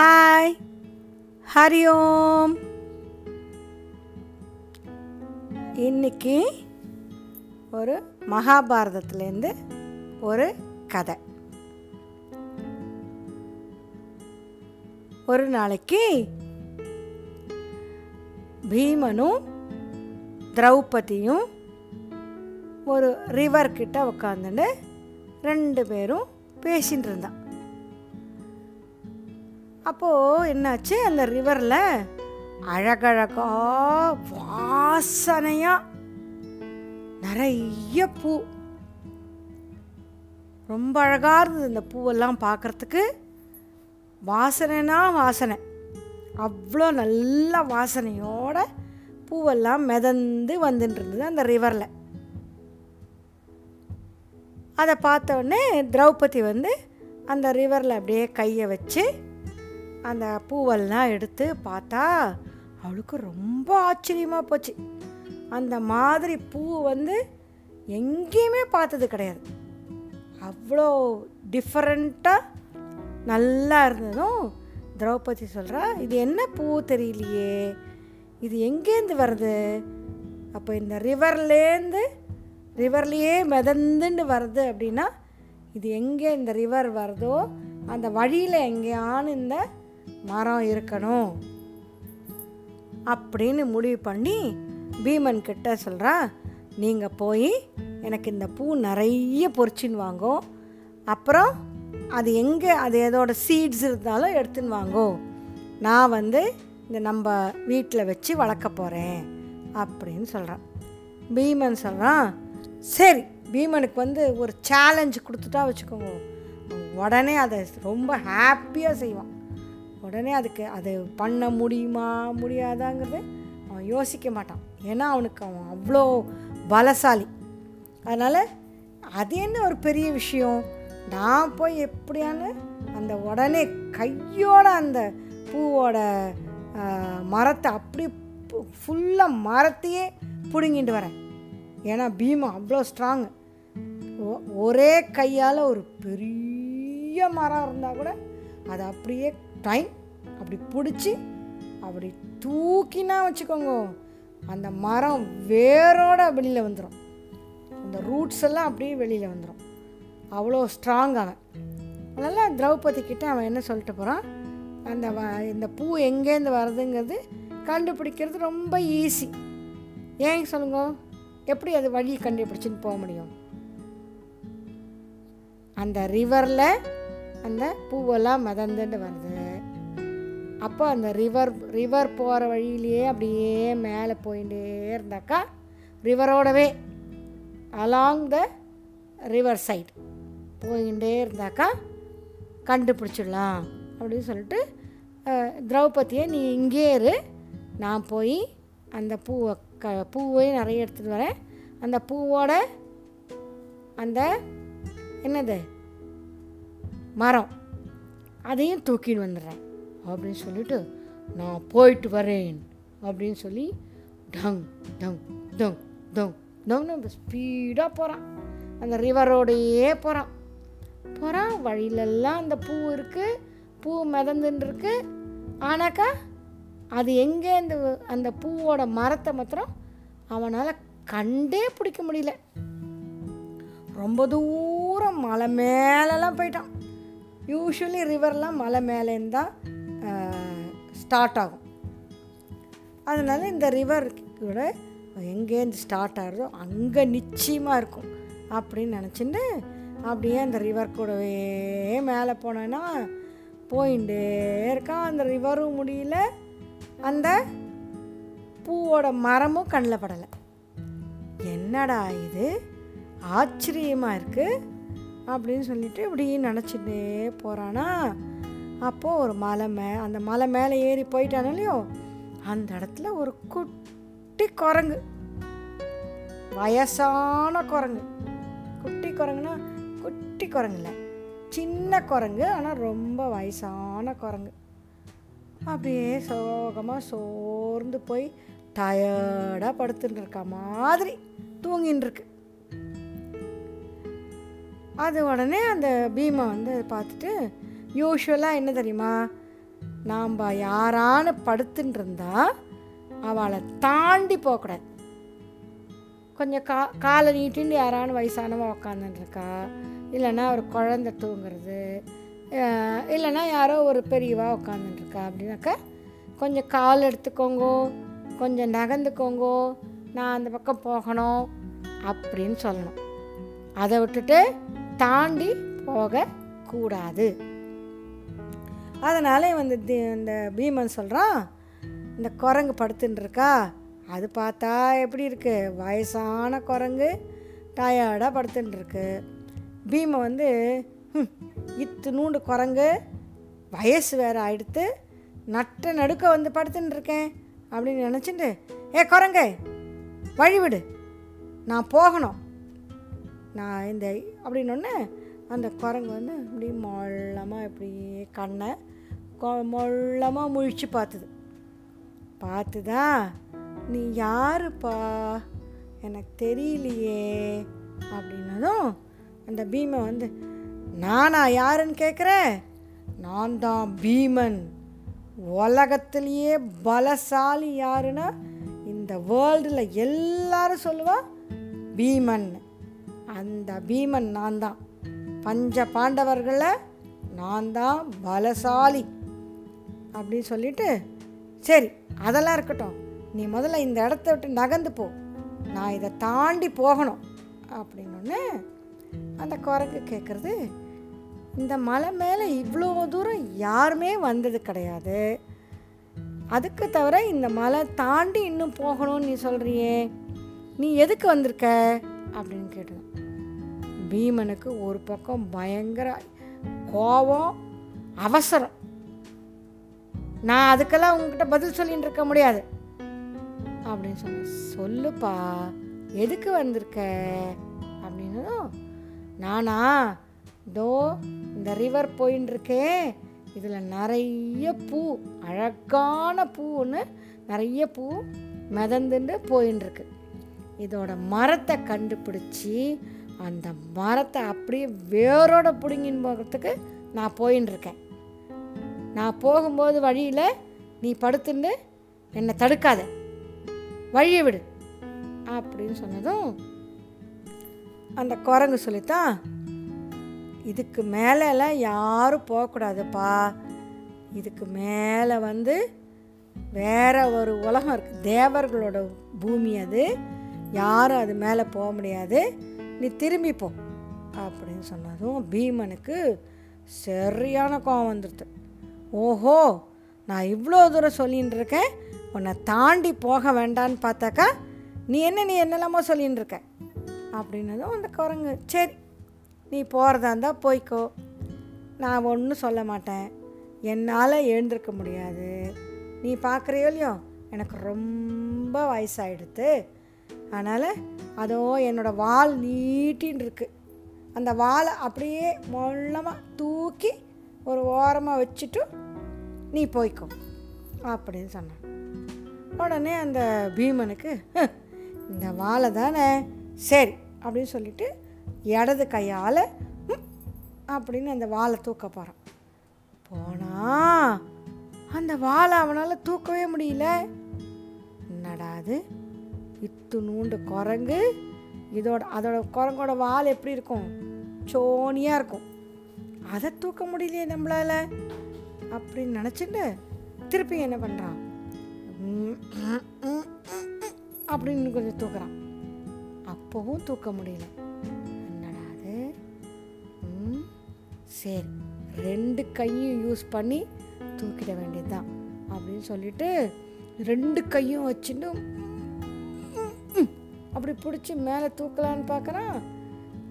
Hi Hari ஓம் இன்னைக்கு ஒரு மகாபாரதத்துலேருந்து ஒரு கதை. ஒரு நாளைக்கு பீமனும் திரௌபதியும் ஒரு ரிவர் கிட்ட உட்காந்துட்டு ரெண்டு பேரும் பேசின்னு இருந்தான் அப்போது என்னாச்சு? அந்த ரிவரில் அழகழகா வாசனையாக நிறைய பூ. ரொம்ப அழகாக இருந்தது இந்த பூவெல்லாம் பார்க்குறதுக்கு. வாசனைனா வாசனை. அவ்வளோ நல்ல வாசனையோட பூவெல்லாம் மிதந்து வந்துட்டு இருந்தது அந்த ரிவரில் அதை பார்த்த உடனே திரௌபதி வந்து அந்த ரிவரில் அப்படியே கையை வச்சு அந்த பூவெல்லாம் எடுத்து பார்த்தா அவளுக்கு ரொம்ப ஆச்சரியமாக போச்சு. அந்த மாதிரி பூ வந்து எங்கேயுமே பார்த்தது கிடையாது. அவ்வளோ டிஃப்ரெண்ட்டாக நல்லா இருந்ததும் திரௌபதி சொல்கிறா இது என்ன பூ தெரியலையே? இது எங்கேருந்து வருது? அப்போ இந்த ரிவர்லேருந்து ரிவர்லேயே மிதந்துன்னு வருது அப்படின்னா இது எங்கே இந்த ரிவர் வருதோ அந்த வழியில் எங்கேயான்னு இந்த மரம் இருக்கணும் அப்படின்னு முடிவு பண்ணி பீமன் கிட்ட சொல்கிறா நீங்கள் போய் எனக்கு இந்த பூ நிறைய பொறிச்சின்னு வாங்கோ. அப்புறம் அது எங்கே அது எதோட சீட்ஸ் இருந்தாலும் எடுத்துன்னு வாங்கோ. நான் வந்து இந்த நம்ம வீட்டில் வச்சு வளர்க்க போகிறேன் அப்படின்னு சொல்கிறான் பீமன் சொல்கிறான் சரி பீமனுக்கு வந்து ஒரு சேலஞ்சு கொடுத்துட்டா வச்சுக்கோங்க. உடனே அதை ரொம்ப ஹாப்பியாக செய்வான். உடனே அதுக்கு அது பண்ண முடியுமா முடியாதாங்கிறது அவன் யோசிக்க மாட்டான். ஏன்னா அவனுக்கு அவன் அவ்வளோ பலசாலி. அதனால் அது என்ன ஒரு பெரிய விஷயம்? நான் போய் எப்படியான்னு அந்த உடனே கையோட அந்த பூவோட மரத்தை அப்படி ஃபுல்லாக மரத்தையே பிடுங்கிட்டு வரேன். ஏன்னா பீமம் அவ்வளோ ஸ்ட்ராங்கு. ஒரே கையால் ஒரு பெரிய மரம் இருந்தால் கூட அதை அப்படியே டைம் அப்படி பிடிச்சி அப்படி தூக்கினா வச்சுக்கோங்க அந்த மரம் வேரோட வெளியில் வந்துடும் அந்த ரூட்ஸ் எல்லாம் அப்படியே வெளியில் வந்துடும் அவ்வளோ ஸ்ட்ராங் அவன். அதனால் திரௌபதி கிட்ட அவன் என்ன சொல்லிட்டு போகிறான் அந்த வ இந்த பூ எங்கேருந்து வருதுங்கிறது கண்டுபிடிக்கிறது ரொம்ப ஈஸி ஏன் சொல்லுங்க? எப்படி அது வழி கண்டுபிடிச்சின்னு போக முடியும்? அந்த ரிவரில் அந்த பூவெல்லாம் மிதந்துட்டு வருது. அப்போ அந்த ரிவர் ரிவர் போகிற வழியிலேயே அப்படியே மேலே போயிட்டே இருந்தாக்கா ரிவரோடவே அலாங் த ரிவர் சைட் போயிட்டே இருந்தாக்கா கண்டுபிடிச்சிடலாம் அப்படின்னு சொல்லிட்டு திரௌபதியை நீ இங்கே இரு. நான் போய் அந்த பூவை க பூவையும் நிறைய எடுத்துகிட்டு வரேன். அந்த பூவோட அந்த என்னது? மரம். அதையும் தூக்கின்னு வந்துடுறேன். அப்படின்னு சொல்லிட்டு நான் போயிட்டு வரேன் அப்படின்னு சொல்லி டங் டங் டங் டங் டங்னு ஸ்பீடாக போகிறான் அந்த ரிவரோடையே போகிறான் போகிறான் வழியிலெல்லாம் அந்த பூ இருக்குது பூ மிதந்துன்னு இருக்கு ஆனாக்கா அது எங்கே இந்த அந்த பூவோட மரத்தை மாத்திரம் அவனால் கண்டே பிடிக்க முடியல. ரொம்ப தூரம் மலை மேலெலாம் போயிட்டான். யூஸ்வலி ரிவர்லாம் மலை மேலேருந்து தான் ஸ்டார்ட் ஆகும். அதனால் இந்த ரிவர் கூட எங்கேருந்து ஸ்டார்ட் ஆகிறதோ அங்கே நிச்சயமாக இருக்கும் அப்படின்னு நினச்சிட்டு அப்படியே அந்த ரிவர் கூடவே மேலே போனேன்னா போயிட்டே இருக்கான் அந்த ரிவரும் முடியல. அந்த பூவோட மரமும் கண்ணில் படலை. என்னடா இது? ஆச்சரியமாக இருக்குது அப்படின்னு சொல்லிட்டு இப்படி நினச்சிட்டே போகிறானா அப்போது ஒரு மலை மே அந்த மலை மேலே ஏறி போயிட்டானோ இல்லையோ அந்த இடத்துல ஒரு குட்டி குரங்கு. வயசான குரங்கு. குட்டி குரங்குனா குட்டி குரங்கு இல்லை. சின்ன குரங்கு ஆனால் ரொம்ப வயசான குரங்கு. அப்படியே சோகமாக சோர்ந்து போய் டயர்டாக படுத்துட்டு இருக்க மாதிரி தூங்கின்னு இருக்கு அது உடனே அந்த பீமா வந்து பார்த்துட்டு யூஸ்வலாக என்ன தெரியுமா? நாம் யாரான்னு படுத்துட்டு அவளை தாண்டி போகக்கூடாது. கொஞ்சம் கா காலை நீட்டின்னு யாரான வயசானவன் உக்காந்துருக்கா இல்லைன்னா ஒரு குழந்தை தூங்குறது இல்லைன்னா யாரோ ஒரு பெரியவா உட்காந்துருக்கா அப்படின்னாக்கா கொஞ்சம் கால் எடுத்துக்கோங்கோ கொஞ்சம் நகர்ந்துக்கோங்கோ நான் அந்த பக்கம் போகணும் அப்படின்னு சொல்லணும். அதை விட்டுட்டு தாண்டி போகக்கூடாது. அதனால் வந்து இந்த பீமன் சொல்கிறான் இந்த குரங்கு படுத்துன்னு இருக்கா அது பார்த்தா எப்படி இருக்குது வயசான குரங்கு டயர்டாக படுத்துட்டுருக்கு பீமை பீமன் வந்து இத்து நூண்டு குரங்கு வயசு வேறு ஆயிடுத்து நட்ட நடுக்க வந்து படுத்துன்னு இருக்கேன் அப்படின்னு நினச்சிட்டு ஏ குரங்கு வழிவிடு நான் போகணும். நான் இந்த அப்படின்னொன்னே அந்த குரங்கு வந்து இப்படி மொள்ளமாக இப்படியே கண்ணை கொ- மொள்ளமாக முழிச்சு பார்த்துது பார்த்துதா நீ யாருப்பா? எனக்கு தெரியலையே. அப்படின்னதும் அந்த பீமன் வந்து நானா யாருன்னு கேட்குற நான் தான் பீமன். உலகத்திலேயே பலசாலி யாருன்னா இந்த வேர்ல்டில் எல்லாரும் சொல்லுவா பீமன். அந்த பீமன் நான் தான் பஞ்ச பாண்டவர்களில் நான் தான் பலசாலி. அப்படின்னு சொல்லிட்டு சரி அதெல்லாம் இருக்கட்டும். நீ முதல்ல இந்த இடத்த விட்டு நகர்ந்து போ. நான் இதை தாண்டி போகணும். அப்படின்னொன்னே அந்த குரங்கு கேட்குறது இந்த மலை மேலே இவ்வளோ தூரம் யாருமே வந்தது கிடையாது. அதுக்கு தவிர இந்த மலை தாண்டி இன்னும் போகணும்னு நீ சொல்கிறியே நீ எதுக்கு வந்திருக்க? அப்படின்னு கேட்டது. பீமனுக்கு ஒரு பக்கம் பயங்கர கோபம் அவசரம். நான் அதுக்கெல்லாம் உங்ககிட்ட பதில் சொல்லிட்டு இருக்க முடியாது. அப்படின்னு சொன்னேன் சொல்லுப்பா எதுக்கு வந்திருக்க? அப்படின்னதும் நானா இதோ இந்த ரிவர் போயின்னு இருக்கேன். இதில் நிறைய பூ அழகான பூன்னு நிறைய பூ மிதந்துட்டு போயின்னு இருக்கு. இதோட மரத்தை கண்டுபிடிச்சி அந்த மரத்தை அப்படியே வேரோட பிடுங்கின்னு போகிறதுக்கு நான் போயின்னு இருக்கேன் நான் போகும்போது வழியில் நீ படுத்துண்டு என்னை தடுக்காத. வழியை விடு. அப்படின்னு சொன்னதும் அந்த குரங்கு சொல்லித்தான் இதுக்கு மேலெல்லாம் யாரும் போகக்கூடாதுப்பா. இதுக்கு மேலே வந்து வேற ஒரு உலகம் இருக்குது தேவர்களோட பூமி அது. யாரும் அது மேலே போக முடியாது. நீ திரும்பி போ. அப்படின்னு சொன்னதும் பீமனுக்கு சரியான கோவம் வந்துடுது. ஓஹோ நான் இவ்வளோ தூரம் சொல்லின்னு இருக்கேன். உன்னை தாண்டி போக வேண்டான்னு பார்த்தாக்கா நீ என்ன நீ என்னெல்லாமோ சொல்லின்னு இருக்க. அப்படின்னதும் அந்த குரங்கு சரி நீ போகிறதா இருந்தால் போய்க்கோ. நான் ஒன்றும் சொல்ல மாட்டேன். என்னால் எழுந்திருக்க முடியாது. நீ பார்க்குறியோ இல்லையோ? எனக்கு ரொம்ப வயசாகிடுது அதனால் அதோ என்னோடய வால் நீட்டின்னு இருக்கு அந்த வாலை அப்படியே மொள்ளமாக தூக்கி ஒரு ஓரமாக வச்சுட்டு நீ போய்க்கோ அப்படின்னு சொன்னான். உடனே அந்த பீமனுக்கு இந்த வாழை தானே? சரி அப்படின்னு சொல்லிட்டு இடது கையால் "ம்" அப்படின்னு அந்த வாழை தூக்க போகிறான் போனால் அந்த வாழை அவனால் தூக்கவே முடியல. என்னடா அது? இத்துணூண்டு குரங்கு. இதோட அதோட குரங்கோட வால் எப்படி இருக்கும்? சோனியாக இருக்கும். அதை தூக்க முடியலையே நம்மளால். அப்படின்னு நினச்சிட்டு திருப்பி என்ன பண்ணுறான் அப்படின்னு கொஞ்சம் தூக்குறான். அப்போவும் தூக்க முடியல. என்னடா அது? ம், சரி ரெண்டு கையும் யூஸ் பண்ணி தூக்கிட வேண்டியதுதான் அப்படின்னு சொல்லிட்டு ரெண்டு கையும் வச்சுட்டு அப்படி பிடிச்சி மேலே தூக்கலான்னு பார்க்குறான்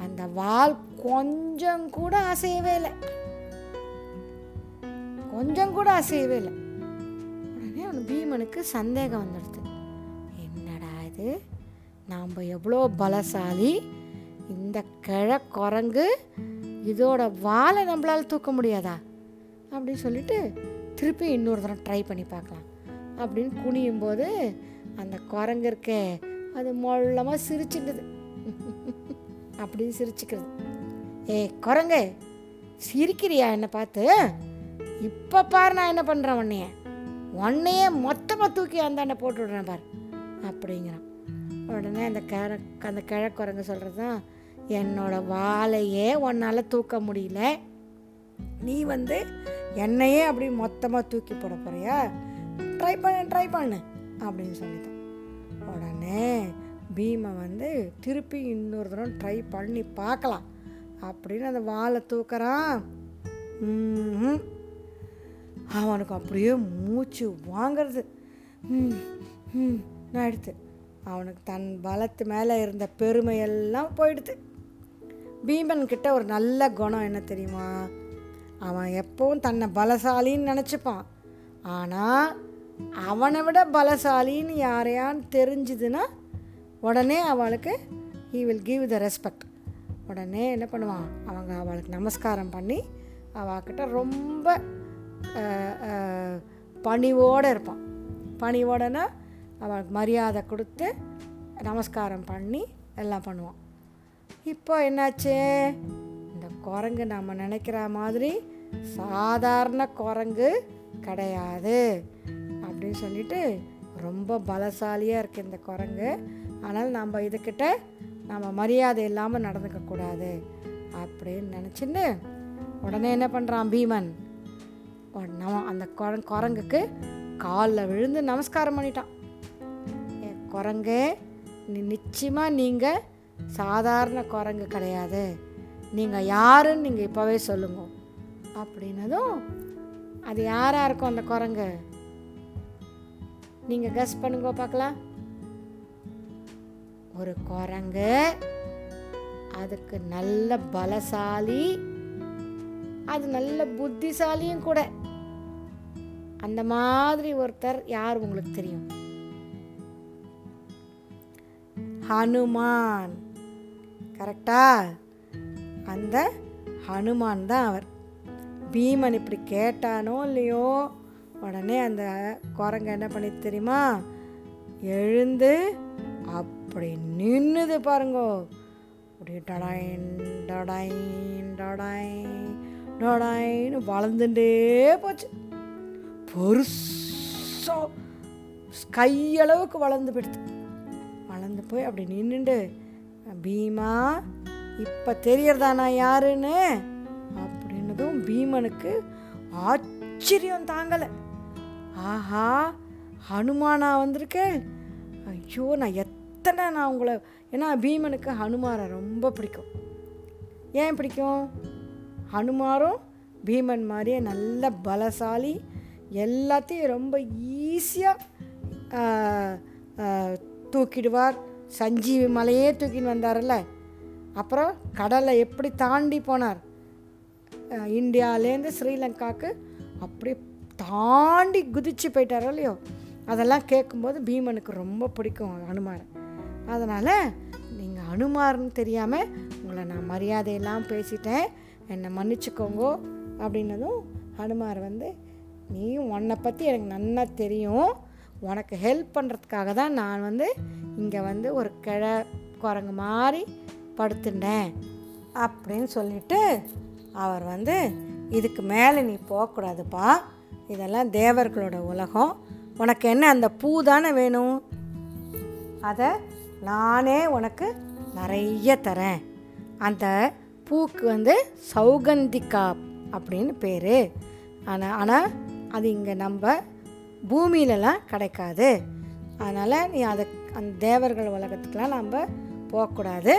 அந்த வால் கொஞ்சம் கூட அசையவே இல்லை. கொஞ்சம் கூட அசையவே இல்லை. உடனே அவன் பீமனுக்கு சந்தேகம் வந்துடுது. என்னடா இது? நாம் எவ்வளோ பலசாலி? இந்த கிழ குரங்கு இதோட வாழை நம்மளால் தூக்க முடியாதா? அப்படின்னு சொல்லிட்டு திருப்பி இன்னொரு தரம் ட்ரை பண்ணி பார்க்கலாம். அப்படின்னு குனியும் போது அந்த குரங்கு இருக்கே அது மொள்ளமாக சிரிச்சுடுது அப்படின்னு சிரிச்சுக்கிறது. ஏய் குரங்கு சிரிக்கிறியா என்னை பார்த்து? இப்போ பார் நான் என்ன பண்ணுறேன் உன்னைய? உன்னையே மொத்தமாக தூக்கி அந்தாண்ட போட்டு விடுறேன் பார் அப்படிங்கிறான். உடனே அந்த கிழ அந்த கிழக்குரங்கு சொல்கிறது தான் என்னோட வாழையே உன்னால் தூக்க முடியல. நீ வந்து என்னையே அப்படி மொத்தமாக தூக்கி போட போகிறியா ட்ரை பண்ணு ட்ரை பண்ணு அப்படின்னு சொல்லித்தான் உடனே பீமை வந்து திருப்பி இன்னொரு தடவை ட்ரை பண்ணி பார்க்கலாம். அப்படின்னு அந்த வாழை தூக்குறான். அவனுக்கு அப்படியே மூச்சு வாங்கிறது. ஆயிடுத்து அவனுக்கு தன் பலத்து மேலே இருந்த பெருமையெல்லாம் போயிடுது. பீமன் கிட்ட ஒரு நல்ல குணம் என்ன தெரியுமா? அவன் எப்பவும் தன்னை பலசாலின்னு நினச்சிப்பான். ஆனால் அவனை விட பலசாலின்னு யாரையான்னு தெரிஞ்சுதுன்னா உடனே அவளுக்கு he will give the respect உடனே என்ன பண்ணுவான்? அவங்க அவளுக்கு நமஸ்காரம் பண்ணி அவகிட்ட ரொம்ப பணிவோடு இருப்பான். பணிவோடனா அவளுக்கு மரியாதை கொடுத்து நமஸ்காரம் பண்ணி எல்லாம் பண்ணுவான். இப்போ என்னாச்சு? இந்த குரங்கு நம்ம நினைக்கிற மாதிரி சாதாரண குரங்கு கிடையாது. அப்படின்னு சொல்லிட்டு ரொம்ப பலசாலியாக இருக்குது இந்த குரங்கு. ஆனால் நம்ம இதுக்கிட்ட நம்ம மரியாதை இல்லாமல் நடந்துக்கக்கூடாது அப்படின்னு நினச்சின்னு உடனே என்ன பண்ணுறான் பீமன்? நம்ம அந்த குரங்கு குரங்குக்கு காலில் விழுந்து நமஸ்காரம் பண்ணிட்டான். ஏ, குரங்கு நீ நிச்சயமாக நீங்கள் சாதாரண குரங்கு கிடையாது. நீங்கள் யாருன்னு நீங்கள் இப்போவே சொல்லுங்க. அப்படின்னதும் அது யாராக இருக்கும் அந்த குரங்கு? நீங்கள் கஸ் பண்ணுங்க பார்க்கலாம். ஒரு குரங்கு அதுக்கு நல்ல பலசாலி அது நல்ல புத்திசாலியும் கூட. அந்த மாதிரி ஒருத்தர் யார் உங்களுக்கு தெரியும்? ஹனுமான். கரெக்டா? அந்த ஹனுமான் தான் அவர். பீமன் இப்படி கேட்டானோ இல்லையோ? உடனே அந்த குரங்கு என்ன பண்ணி தெரியுமா? எழுந்து அப்படி நின்றுது பாருங்கோ. அப்படி டடாயின் டடாயின் டடாயின் டடாயின்னு வளர்ந்துட்டே போச்சு. பெருசா கையளவுக்கு வளர்ந்து போயிடுது. வளர்ந்து போய் அப்படி நின்றுண்டு பீமா இப்போ தெரியறதா நான் யாருன்னு? அப்படின்னதும் பீமனுக்கு ஆச்சரியம் தாங்கலை. ஆஹா ஹனுமானா வந்திருக்கேன் ஐயோ நான் எத்தனை நான் உங்களை ஏன்னா பீமனுக்கு ஹனுமாரை ரொம்ப பிடிக்கும். ஏன் பிடிக்கும்? ஹனுமாரும் பீமன் மாதிரியே நல்ல பலசாலி எல்லாத்தையும் ரொம்ப ஈஸியாக தூக்கிடுவார். சஞ்சீவி மலையே தூக்கின்னு வந்தார்ல அப்புறம் கடலை எப்படி தாண்டி போனார்? இந்தியாலேருந்து ஸ்ரீலங்காவுக்கு அப்படியே தாண்டி குதிச்சு போயிட்டாரோ இல்லையோ? அதெல்லாம் கேட்கும்போது பீமனுக்கு ரொம்ப பிடிக்கும் அனுமாரை. அதனால் நீங்கள் அனுமார்னு தெரியாமல் உங்களை நான் மரியாதையெல்லாம் பேசிட்டேன். என்னை மன்னிச்சுக்கோங்கோ அப்படின்னதும் ஹனுமார் வந்து நீயும் உன்னை பற்றி எனக்கு நல்லா தெரியும். உனக்கு ஹெல்ப் பண்ணுறதுக்காக தான் நான் வந்து இங்கே வந்து ஒரு கிழ குரங்கு மாதிரி படுத்துட்டேன். அப்படின்னு சொல்லிட்டு அவர் வந்து இதுக்கு மேலே நீ போகக்கூடாதுப்பா. இதெல்லாம் தேவர்களோட உலகம். உனக்கு என்ன அந்த பூ தானே வேணும்? அதை நானே உனக்கு நிறைய தரேன். அந்த பூக்கு வந்து சௌகந்திகா அப்படின்னு பேர். ஆனால் ஆனால் அது இங்கே நம்ம பூமியிலலாம் கிடைக்காது. அதனால் நீ அதை அந்த தேவர்கள் உலகத்துக்கெலாம் நம்ம போகக்கூடாது.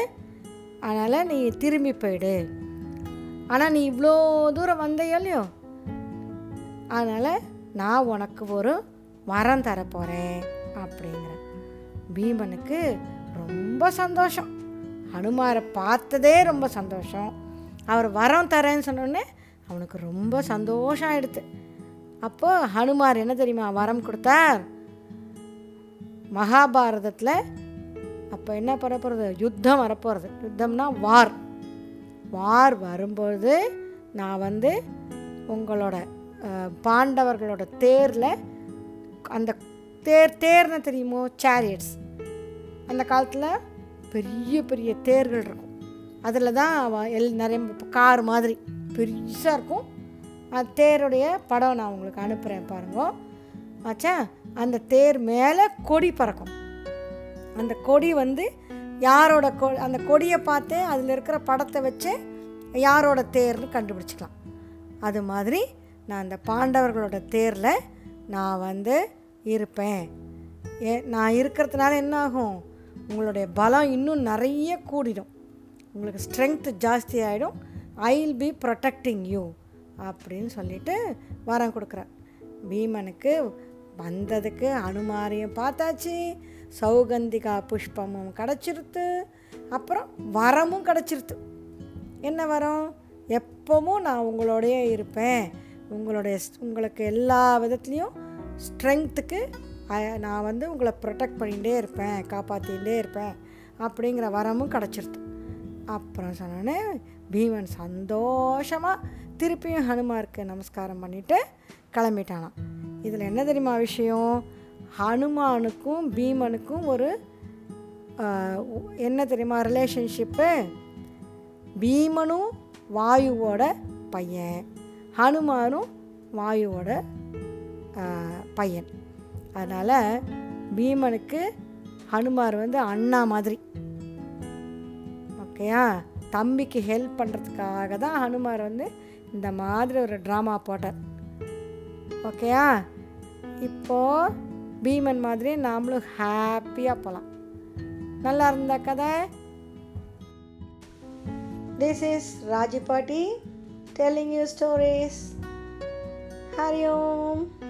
அதனால் நீ திரும்பி போயிடு. ஆனால் நீ இவ்வளோ தூரம் வந்தையோ இல்லையோ? அதனால் நான் உனக்கு ஒரு வரம் தரப்போகிறேன் அப்படிங்கிற. பீமனுக்கு ரொம்ப சந்தோஷம். ஹனுமாரை பார்த்ததே ரொம்ப சந்தோஷம். அவர் வரம் தரேன்னு சொன்னோடனே அவனுக்கு ரொம்ப சந்தோஷம் ஆயிடுது. அப்போது ஹனுமார் என்ன தெரியுமா வரம் கொடுத்தார்? மகாபாரதத்தில் அப்போ என்ன பண்ண போகிறது யுத்தம் வரப்போகிறது யுத்தம்னா வார் வார் வரும்பொழுது நான் வந்து உங்களோட பாண்டவர்களோட தேரில் அந்த தேர் தேர்னு தெரியுமோ? சேரியட்ஸ் அந்த காலத்தில் பெரிய பெரிய தேர்கள் இருக்கும். அதில் தான் எல் நிறைய கார் மாதிரி பெருசாக இருக்கும். அந்த தேருடைய படம் நான் உங்களுக்கு அனுப்புகிறேன் பாருங்க. ஆச்சா? அந்த தேர் மேலே கொடி பறக்கும். அந்த கொடி வந்து யாரோட கொ அந்த கொடியை பார்த்து அதில் இருக்கிற படத்தை வச்சு யாரோட தேர்னு கண்டுபிடிச்சிக்கலாம். அது மாதிரி நான் அந்த பாண்டவர்களோட தேரில் நான் வந்து இருப்பேன். ஏ நான் இருக்கிறதுனால என்ன ஆகும் உங்களுடைய பலம் இன்னும் நிறைய கூடிடும். உங்களுக்கு ஸ்ட்ரென்த்து ஜாஸ்தி ஆகிடும் I will be protecting you அப்படின்னு சொல்லிட்டு வரம் கொடுக்குறார். பீமனுக்கு வந்ததுக்கு அனுமாரியும் பார்த்தாச்சு. சௌகந்திகா புஷ்பமும் கிடச்சிருத்து. அப்புறம் வரமும் கிடச்சிருத்து. என்ன வரம்? எப்பவும் நான் உங்களோடையே இருப்பேன். உங்களுடைய உங்களுக்கு எல்லா விதத்துலேயும் ஸ்ட்ரெங்க்த்துக்கு நான் வந்து உங்களை ப்ரொடெக்ட் பண்ணிகிட்டே இருப்பேன் காப்பாற்றிகிட்டே இருப்பேன் அப்படிங்கிற வரமும் கிடச்சிருது. அப்புறம் சொன்னோன்னே பீமன் சந்தோஷமாக திருப்பியும் ஹனுமாருக்கு நமஸ்காரம் பண்ணிவிட்டு கிளம்பிட்டானான் இதில் என்ன தெரியுமா விஷயம்? ஹனுமானுக்கும் பீமனுக்கும் ஒரு என்ன தெரியுமா ரிலேஷன்ஷிப்பு பீமனும் வாயுவோட பையன். ஹனுமானும் வாயுவோட பையன். அதனால் பீமனுக்கு ஹனுமார் வந்து அண்ணா மாதிரி. ஓகேயா? தம்பிக்கு ஹெல்ப் பண்ணுறதுக்காக தான் ஹனுமார் வந்து இந்த மாதிரி ஒரு ட்ராமா போட்டார். ஓகேயா? இப்போது பீமன் மாதிரி நாமளும் ஹாப்பியாக போகலாம் நல்லா இருந்த கதை? திஸ் இஸ் ராஜி பாட்டி. Telling you stories. Hari Om.